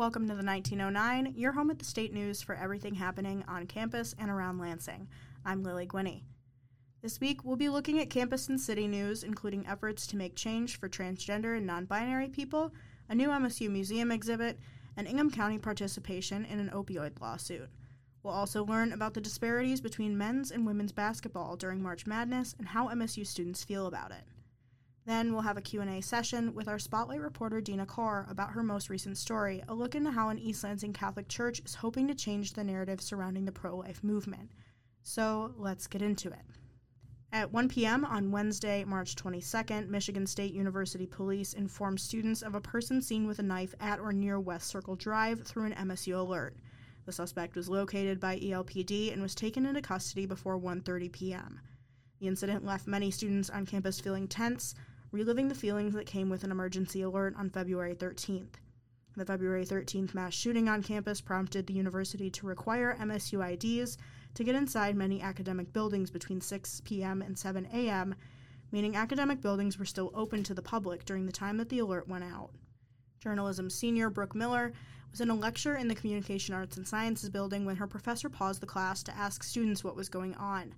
Welcome to the 1909, your home at the state news for everything happening on campus and around Lansing. I'm Lily Guiney. This week, we'll be looking at campus and city news, including efforts to make change for transgender and non binary people, a new MSU museum exhibit, and Ingham County participation in an opioid lawsuit. We'll also learn about the disparities between men's and women's basketball during March Madness and how MSU students feel about it. Then we'll have a Q&A session with our spotlight reporter Dina Kaur about her most recent story, a look into how an East Lansing Catholic Church is hoping to change the narrative surrounding the pro-life movement. So, let's get into it. At 1 p.m. on Wednesday, March 22nd, Michigan State University police informed students of a person seen with a knife at or near West Circle Drive through an MSU alert. The suspect was located by ELPD and was taken into custody before 1:30 p.m. The incident left many students on campus feeling tense, reliving the feelings that came with an emergency alert on February 13th. The February 13th mass shooting on campus prompted the university to require MSU IDs to get inside many academic buildings between 6 p.m. and 7 a.m., meaning academic buildings were still open to the public during the time that the alert went out. Journalism senior Brooke Miller was in a lecture in the Communication Arts and Sciences building when her professor paused the class to ask students what was going on.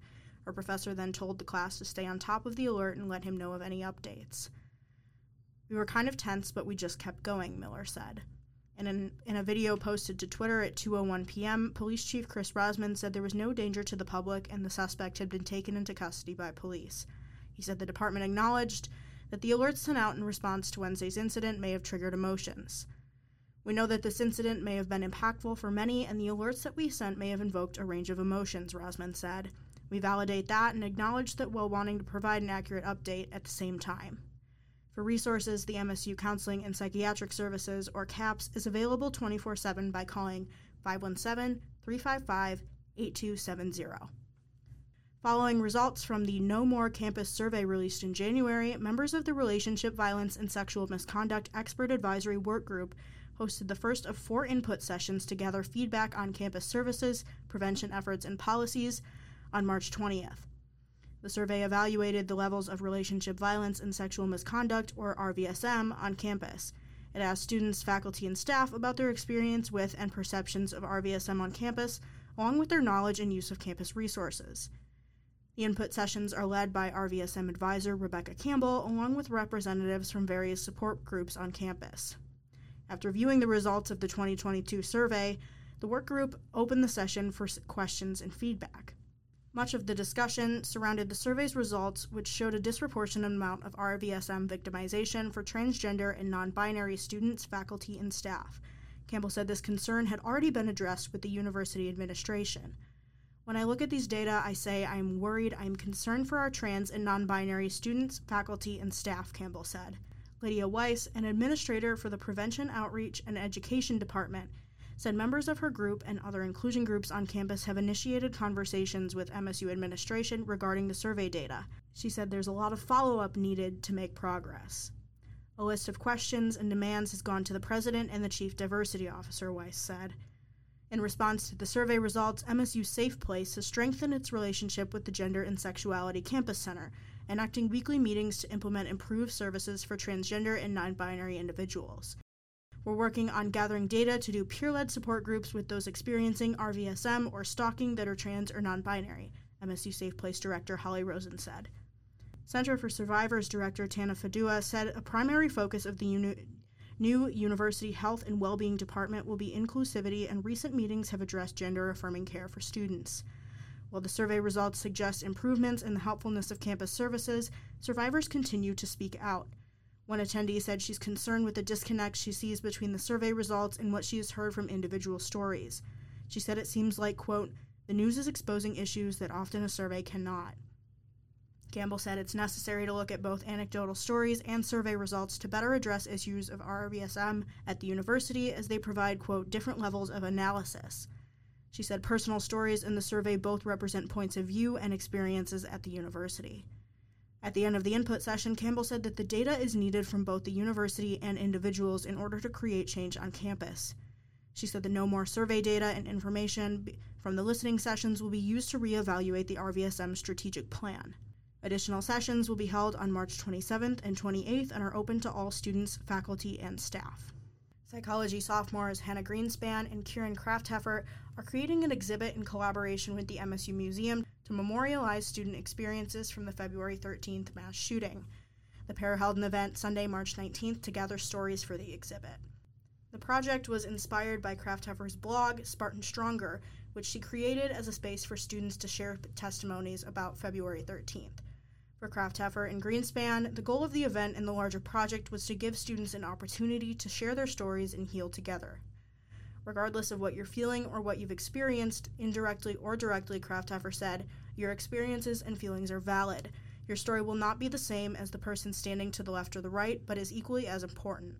Her professor then told the class to stay on top of the alert and let him know of any updates. We were kind of tense, but we just kept going, Miller said. In, in a video posted to Twitter at 2:01 p.m., Police Chief Chris Rozman said there was no danger to the public and the suspect had been taken into custody by police. He said the department acknowledged that the alerts sent out in response to Wednesday's incident may have triggered emotions. We know that this incident may have been impactful for many, and the alerts that we sent may have invoked a range of emotions, Rozman said. We validate that and acknowledge that while wanting to provide an accurate update at the same time. For resources, the MSU Counseling and Psychiatric Services, or CAPS, is available 24 7 by calling 517 355 8270. Following results from the No More Campus survey released in January, members of the Relationship Violence and Sexual Misconduct Expert Advisory Work Group hosted the first of four input sessions to gather feedback on campus services, prevention efforts, and policies on March 20th. The survey evaluated the levels of relationship violence and sexual misconduct, or RVSM, on campus. It asked students, faculty, and staff about their experience with and perceptions of RVSM on campus, along with their knowledge and use of campus resources. The input sessions are led by RVSM advisor Rebecca Campbell, along with representatives from various support groups on campus. After viewing the results of the 2022 survey, the work group opened the session for questions and feedback. Much of the discussion surrounded the survey's results, which showed a disproportionate amount of RVSM victimization for transgender and non binary students, faculty, and staff. Campbell said this concern had already been addressed with the university administration. When I look at these data, I say I am worried, I am concerned for our trans and non binary students, faculty, and staff, Campbell said. Lydia Weiss, an administrator for the Prevention Outreach and Education Department, said members of her group and other inclusion groups on campus have initiated conversations with MSU administration regarding the survey data. She said there's a lot of follow up needed to make progress. A list of questions and demands has gone to the president and the chief diversity officer, Weiss said. In response to the survey results, MSU Safe Place has strengthened its relationship with the Gender and Sexuality Campus Center, enacting weekly meetings to implement improved services for transgender and non binary individuals. We're working on gathering data to do peer led support groups with those experiencing RVSM or stalking that are trans or non binary, MSU Safe Place Director Holly Rosen said. Center for Survivors Director Tana Fedewa said a primary focus of the uni- new University Health and Wellbeing Department will be inclusivity, and recent meetings have addressed gender affirming care for students. While the survey results suggest improvements in the helpfulness of campus services, survivors continue to speak out. One attendee said she's concerned with the disconnect she sees between the survey results and what she has heard from individual stories. She said it seems like, quote, the news is exposing issues that often a survey cannot. Campbell said it's necessary to look at both anecdotal stories and survey results to better address issues of RVSM at the university as they provide, quote, different levels of analysis. She said personal stories in the survey both represent points of view and experiences at the university. At the end of the input session, Campbell said that the data is needed from both the university and individuals in order to create change on campus. She said that No More survey data and information from the listening sessions will be used to reevaluate the RVSM strategic plan. Additional sessions will be held on March 27th and 28th and are open to all students, faculty, and staff. Psychology sophomores Hannah Greenspan and Kieran Kraftheffer are creating an exhibit in collaboration with the MSU Museum to memorialize student experiences from the February 13th mass shooting. The pair held an event Sunday, March 19th to gather stories for the exhibit. The project was inspired by Kraftheffer's blog, Spartan Stronger, which she created as a space for students to share testimonies about February 13th. For Kraftheffer and Greenspan, the goal of the event and the larger project was to give students an opportunity to share their stories and heal together. Regardless of what you're feeling or what you've experienced, indirectly or directly, Kraftheffer said, your experiences and feelings are valid. Your story will not be the same as the person standing to the left or the right, but is equally as important.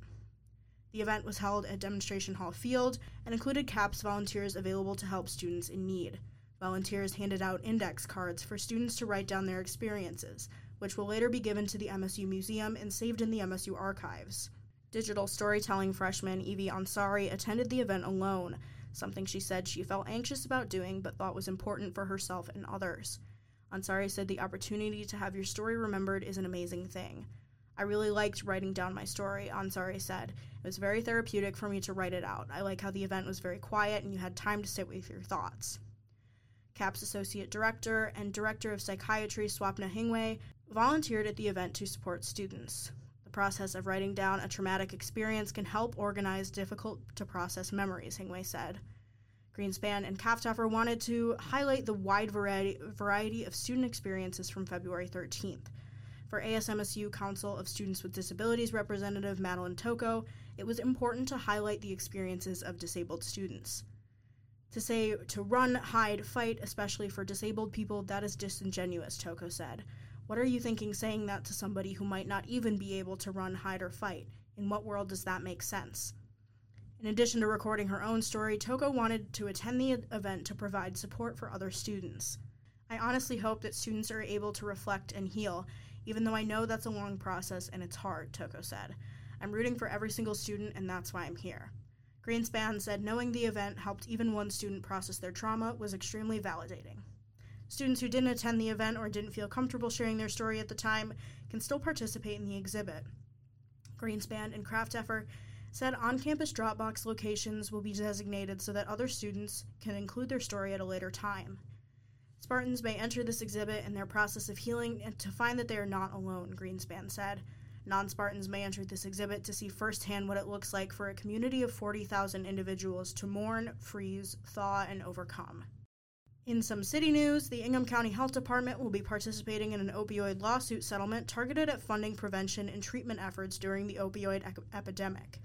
The event was held at Demonstration Hall Field and included CAPS volunteers available to help students in need. Volunteers handed out index cards for students to write down their experiences, which will later be given to the MSU Museum and saved in the MSU archives. Digital storytelling freshman Evie Ansari attended the event alone, something she said she felt anxious about doing but thought was important for herself and others. Ansari said the opportunity to have your story remembered is an amazing thing. I really liked writing down my story, Ansari said. It was very therapeutic for me to write it out. I like how the event was very quiet and you had time to sit with your thoughts. CAPS Associate Director and Director of Psychiatry Swapna Hingwe volunteered at the event to support students. Process of writing down a traumatic experience can help organize difficult to process memories, Hingwe said. Greenspan and Kraftheffer wanted to highlight the wide variety, variety of student experiences from February 13th. For ASMSU Council of Students with Disabilities Representative Madeline Toko, it was important to highlight the experiences of disabled students. To say to run, hide, fight, especially for disabled people, that is disingenuous, Toko said. What are you thinking saying that to somebody who might not even be able to run, hide, or fight? In what world does that make sense? In addition to recording her own story, Toko wanted to attend the event to provide support for other students. I honestly hope that students are able to reflect and heal, even though I know that's a long process and it's hard, Toko said. I'm rooting for every single student, and that's why I'm here. Greenspan said knowing the event helped even one student process their trauma was extremely validating. Students who didn't attend the event or didn't feel comfortable sharing their story at the time can still participate in the exhibit. Greenspan and Kraftheffer said on campus Dropbox locations will be designated so that other students can include their story at a later time. Spartans may enter this exhibit in their process of healing and to find that they are not alone, Greenspan said. Non Spartans may enter this exhibit to see firsthand what it looks like for a community of 40,000 individuals to mourn, freeze, thaw, and overcome. In some city news, the Ingham County Health Department will be participating in an opioid lawsuit settlement targeted at funding prevention and treatment efforts during the opioid epidemic.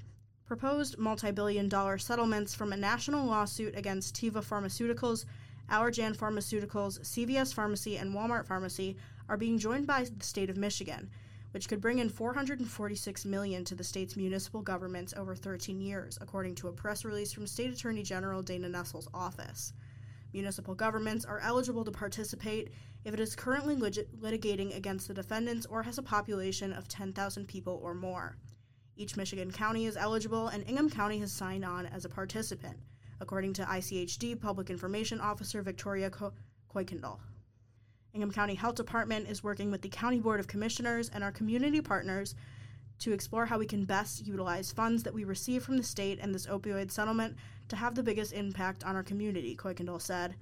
Proposed multi billion dollar settlements from a national lawsuit against Teva Pharmaceuticals, Allergan Pharmaceuticals, CVS Pharmacy, and Walmart Pharmacy are being joined by the state of Michigan which could bring in 446 million to the state's municipal governments over 13 years, according to a press release from State Attorney General Dana Nessel's office. Municipal governments are eligible to participate if it is currently lit- litigating against the defendants or has a population of 10,000 people or more. Each Michigan county is eligible, and Ingham County has signed on as a participant, according to ICHD Public Information Officer Victoria Kuykendall. Ingham County Health Department is working with the County Board of Commissioners and our community partners to explore how we can best utilize funds that we receive from the state and this opioid settlement to have the biggest impact on our community, Kuykendall said.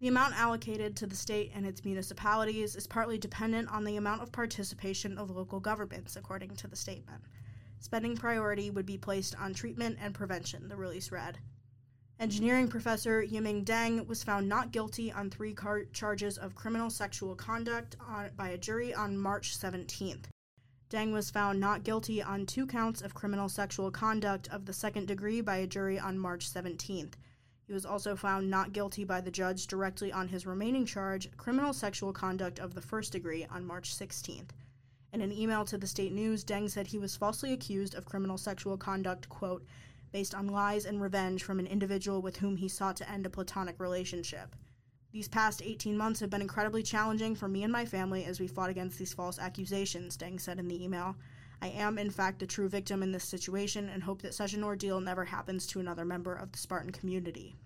The amount allocated to the state and its municipalities is partly dependent on the amount of participation of local governments, according to the statement. Spending priority would be placed on treatment and prevention, the release read. Engineering professor Yiming Deng was found not guilty on three car- charges of criminal sexual conduct on, by a jury on March 17th. Deng was found not guilty on two counts of criminal sexual conduct of the second degree by a jury on March 17th. He was also found not guilty by the judge directly on his remaining charge, criminal sexual conduct of the first degree, on March 16th. In an email to the state news, Deng said he was falsely accused of criminal sexual conduct, quote, based on lies and revenge from an individual with whom he sought to end a platonic relationship. These past 18 months have been incredibly challenging for me and my family as we fought against these false accusations, Deng said in the email. I am, in fact, a true victim in this situation and hope that such an ordeal never happens to another member of the Spartan community.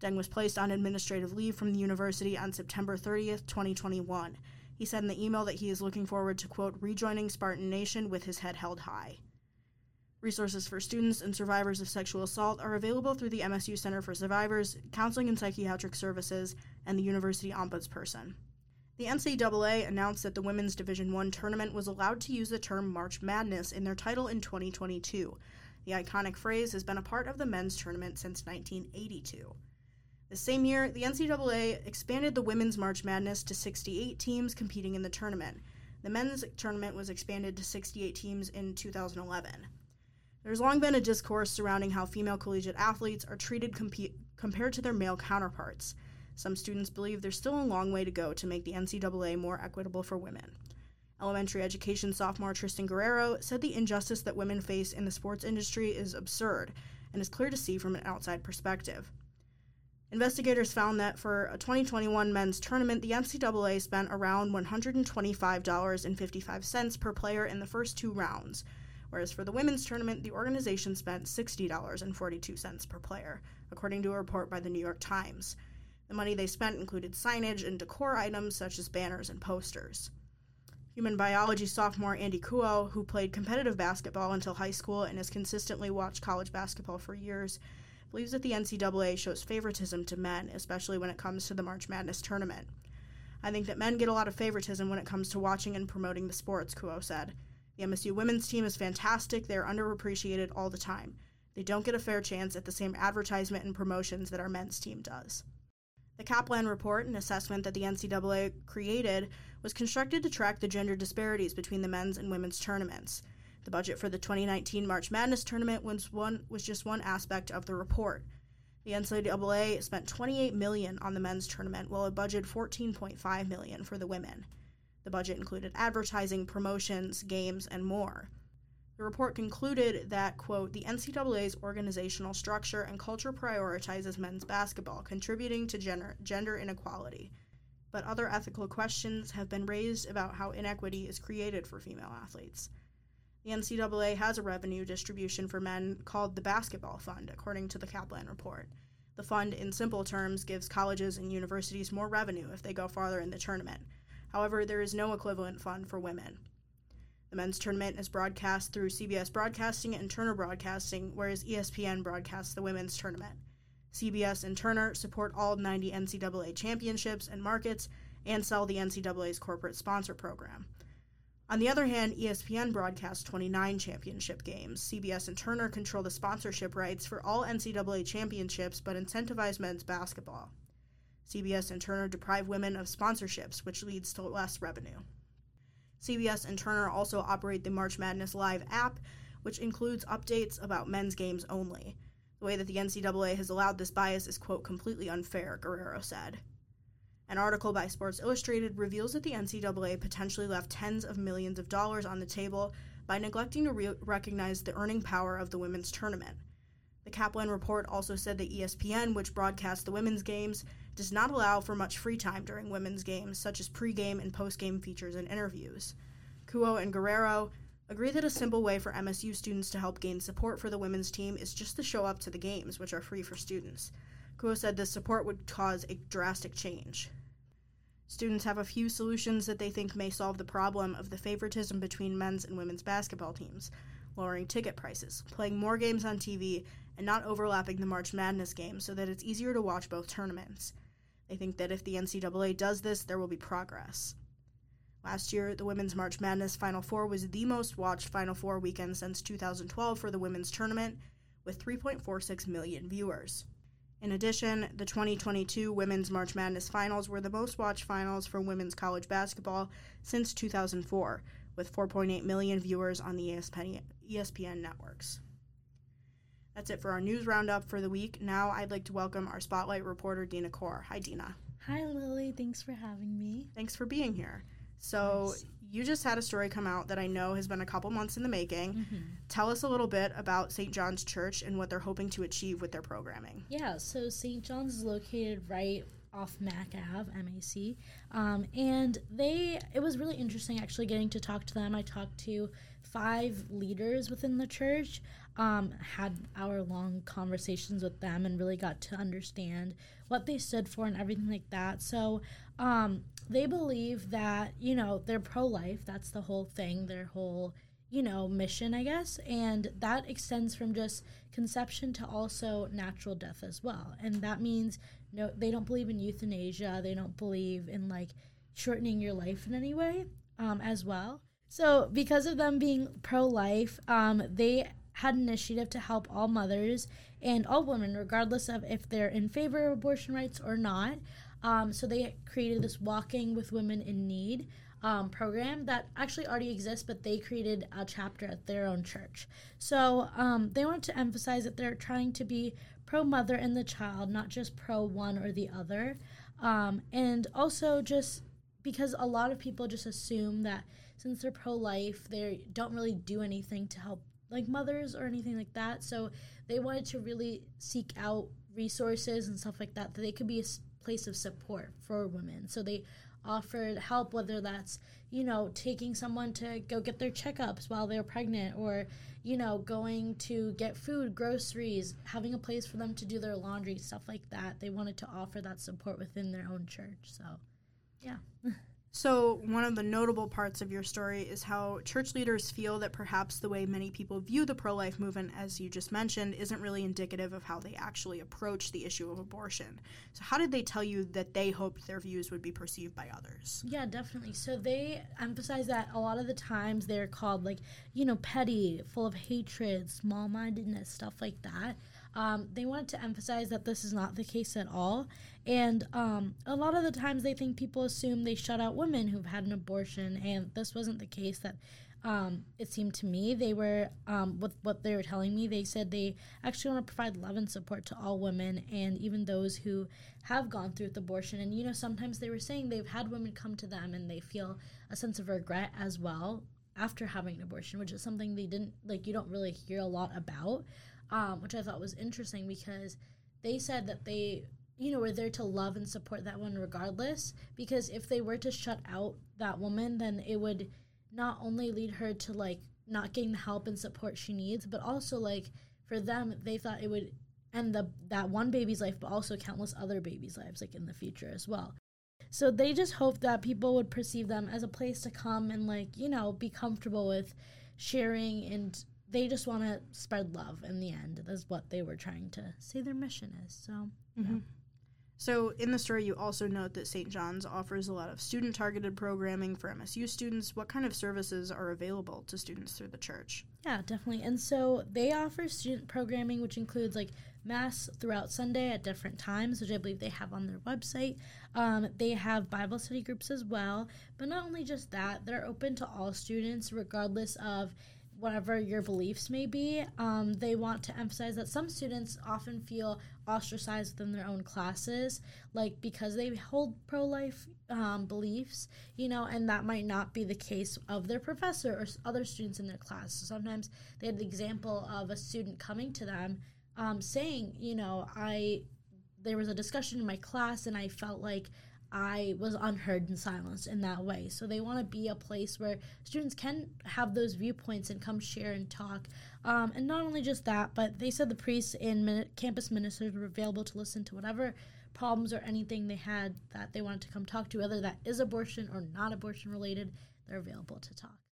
Deng was placed on administrative leave from the university on September 30th, 2021. He said in the email that he is looking forward to, quote, rejoining Spartan Nation with his head held high. Resources for students and survivors of sexual assault are available through the MSU Center for Survivors, Counseling and Psychiatric Services, and the University Ombudsperson. The NCAA announced that the Women's Division I tournament was allowed to use the term March Madness in their title in 2022. The iconic phrase has been a part of the men's tournament since 1982. The same year, the NCAA expanded the Women's March Madness to 68 teams competing in the tournament. The men's tournament was expanded to 68 teams in 2011. There's long been a discourse surrounding how female collegiate athletes are treated comp- compared to their male counterparts. Some students believe there's still a long way to go to make the NCAA more equitable for women. Elementary education sophomore Tristan Guerrero said the injustice that women face in the sports industry is absurd and is clear to see from an outside perspective. Investigators found that for a 2021 men's tournament, the NCAA spent around $125.55 per player in the first two rounds, whereas for the women's tournament, the organization spent $60.42 per player, according to a report by the New York Times. The money they spent included signage and decor items such as banners and posters. Human biology sophomore Andy Kuo, who played competitive basketball until high school and has consistently watched college basketball for years, believes that the NCAA shows favoritism to men, especially when it comes to the March Madness tournament. I think that men get a lot of favoritism when it comes to watching and promoting the sports, Kuo said. The MSU women's team is fantastic. They are underappreciated all the time. They don't get a fair chance at the same advertisement and promotions that our men's team does. The Kaplan Report, an assessment that the NCAA created, was constructed to track the gender disparities between the men's and women's tournaments. The budget for the 2019 March Madness tournament was, one, was just one aspect of the report. The NCAA spent 28 million on the men's tournament, while it budgeted 14.5 million for the women. The budget included advertising, promotions, games, and more. The report concluded that, quote, the NCAA's organizational structure and culture prioritizes men's basketball, contributing to gender, gender inequality. But other ethical questions have been raised about how inequity is created for female athletes. The NCAA has a revenue distribution for men called the Basketball Fund, according to the Kaplan report. The fund, in simple terms, gives colleges and universities more revenue if they go farther in the tournament. However, there is no equivalent fund for women. The men's tournament is broadcast through CBS Broadcasting and Turner Broadcasting, whereas ESPN broadcasts the women's tournament. CBS and Turner support all 90 NCAA championships and markets and sell the NCAA's corporate sponsor program. On the other hand, ESPN broadcasts 29 championship games. CBS and Turner control the sponsorship rights for all NCAA championships but incentivize men's basketball. CBS and Turner deprive women of sponsorships, which leads to less revenue. CBS and Turner also operate the March Madness Live app, which includes updates about men's games only. The way that the NCAA has allowed this bias is, quote, completely unfair, Guerrero said. An article by Sports Illustrated reveals that the NCAA potentially left tens of millions of dollars on the table by neglecting to re- recognize the earning power of the women's tournament. The Kaplan report also said that ESPN, which broadcasts the women's games, does not allow for much free time during women's games, such as pregame and postgame features and interviews. Kuo and Guerrero agree that a simple way for MSU students to help gain support for the women's team is just to show up to the games, which are free for students. Kuo said this support would cause a drastic change. Students have a few solutions that they think may solve the problem of the favoritism between men's and women's basketball teams lowering ticket prices, playing more games on TV, and not overlapping the March Madness games so that it's easier to watch both tournaments. They think that if the NCAA does this, there will be progress. Last year, the Women's March Madness Final Four was the most watched Final Four weekend since 2012 for the women's tournament, with 3.46 million viewers. In addition, the 2022 Women's March Madness Finals were the most watched finals for women's college basketball since 2004, with 4.8 million viewers on the ESPN, ESPN networks. That's it for our news roundup for the week. Now I'd like to welcome our spotlight reporter, Dina Kaur. Hi, Dina. Hi, Lily. Thanks for having me. Thanks for being here. So, you just had a story come out that I know has been a couple months in the making. Mm-hmm. Tell us a little bit about St. John's Church and what they're hoping to achieve with their programming. Yeah, so St. John's is located right off Mac Ave, MAC. Um, and they, it was really interesting actually getting to talk to them. I talked to five leaders within the church, um, had hour long conversations with them, and really got to understand what they stood for and everything like that. So um, they believe that, you know, they're pro life. That's the whole thing. Their whole you know, mission, I guess. And that extends from just conception to also natural death as well. And that means no they don't believe in euthanasia. They don't believe in like shortening your life in any way um, as well. So because of them being pro-life, um, they had an initiative to help all mothers and all women, regardless of if they're in favor of abortion rights or not. Um, so they created this Walking with Women in Need um, program that actually already exists, but they created a chapter at their own church. So um, they wanted to emphasize that they're trying to be pro mother and the child, not just pro one or the other. Um, and also just because a lot of people just assume that since they're pro life, they don't really do anything to help like mothers or anything like that. So they wanted to really seek out resources and stuff like that that they could be a place of support for women. So they offered help, whether that's, you know, taking someone to go get their checkups while they're pregnant or, you know, going to get food, groceries, having a place for them to do their laundry, stuff like that. They wanted to offer that support within their own church. So, yeah. So, one of the notable parts of your story is how church leaders feel that perhaps the way many people view the pro life movement, as you just mentioned, isn't really indicative of how they actually approach the issue of abortion. So, how did they tell you that they hoped their views would be perceived by others? Yeah, definitely. So, they emphasize that a lot of the times they're called, like, you know, petty, full of hatred, small mindedness, stuff like that. Um, they wanted to emphasize that this is not the case at all. And um, a lot of the times they think people assume they shut out women who've had an abortion, and this wasn't the case that um, it seemed to me. They were, um, with what they were telling me, they said they actually want to provide love and support to all women and even those who have gone through with abortion. And, you know, sometimes they were saying they've had women come to them and they feel a sense of regret as well after having an abortion, which is something they didn't, like, you don't really hear a lot about, um, which I thought was interesting because they said that they you know, were there to love and support that one regardless. Because if they were to shut out that woman, then it would not only lead her to like not getting the help and support she needs, but also like for them, they thought it would end the that one baby's life, but also countless other babies' lives, like in the future as well. So they just hoped that people would perceive them as a place to come and like you know be comfortable with sharing and they just want to spread love in the end. That's what they were trying to say their mission is. So. Mm-hmm. Yeah. So, in the story, you also note that St. John's offers a lot of student targeted programming for MSU students. What kind of services are available to students through the church? Yeah, definitely. And so they offer student programming, which includes like Mass throughout Sunday at different times, which I believe they have on their website. Um, they have Bible study groups as well. But not only just that, they're open to all students, regardless of whatever your beliefs may be, um, they want to emphasize that some students often feel ostracized within their own classes, like because they hold pro life um, beliefs, you know, and that might not be the case of their professor or other students in their class. So sometimes they had the example of a student coming to them um, saying, you know, I there was a discussion in my class and I felt like I was unheard and silenced in that way. So they want to be a place where students can have those viewpoints and come share and talk. Um, and not only just that, but they said the priests and min- campus ministers were available to listen to whatever problems or anything they had that they wanted to come talk to, whether that is abortion or not abortion related. They're available to talk.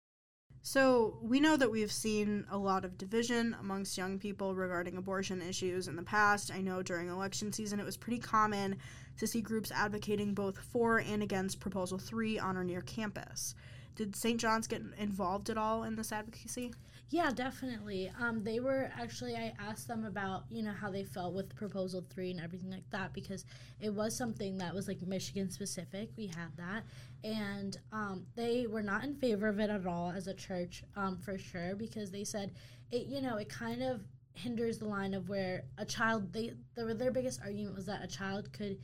So, we know that we've seen a lot of division amongst young people regarding abortion issues in the past. I know during election season it was pretty common to see groups advocating both for and against Proposal 3 on or near campus. Did St. John's get involved at all in this advocacy? Yeah, definitely. Um, they were actually, I asked them about, you know, how they felt with Proposal 3 and everything like that because it was something that was like Michigan specific. We had that. And um, they were not in favor of it at all as a church, um, for sure, because they said it, you know, it kind of hinders the line of where a child, they, their, their biggest argument was that a child could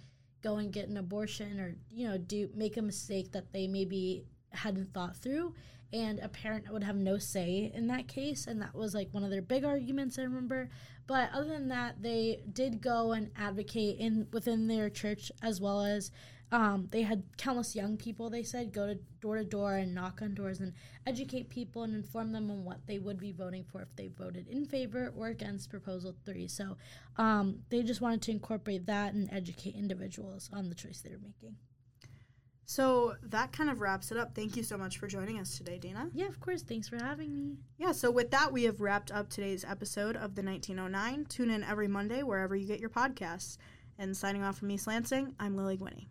go and get an abortion or, you know, do make a mistake that they maybe hadn't thought through and a parent would have no say in that case and that was like one of their big arguments i remember. But other than that they did go and advocate in within their church as well as um, they had countless young people they said go to door to door and knock on doors and educate people and inform them on what they would be voting for if they voted in favor or against proposal three. So um, they just wanted to incorporate that and educate individuals on the choice they were making So that kind of wraps it up. Thank you so much for joining us today, Dana. Yeah, of course. Thanks for having me. Yeah, so with that, we have wrapped up today's episode of the 1909. Tune in every Monday wherever you get your podcasts. And signing off from East Lansing, I'm Lily Guiney.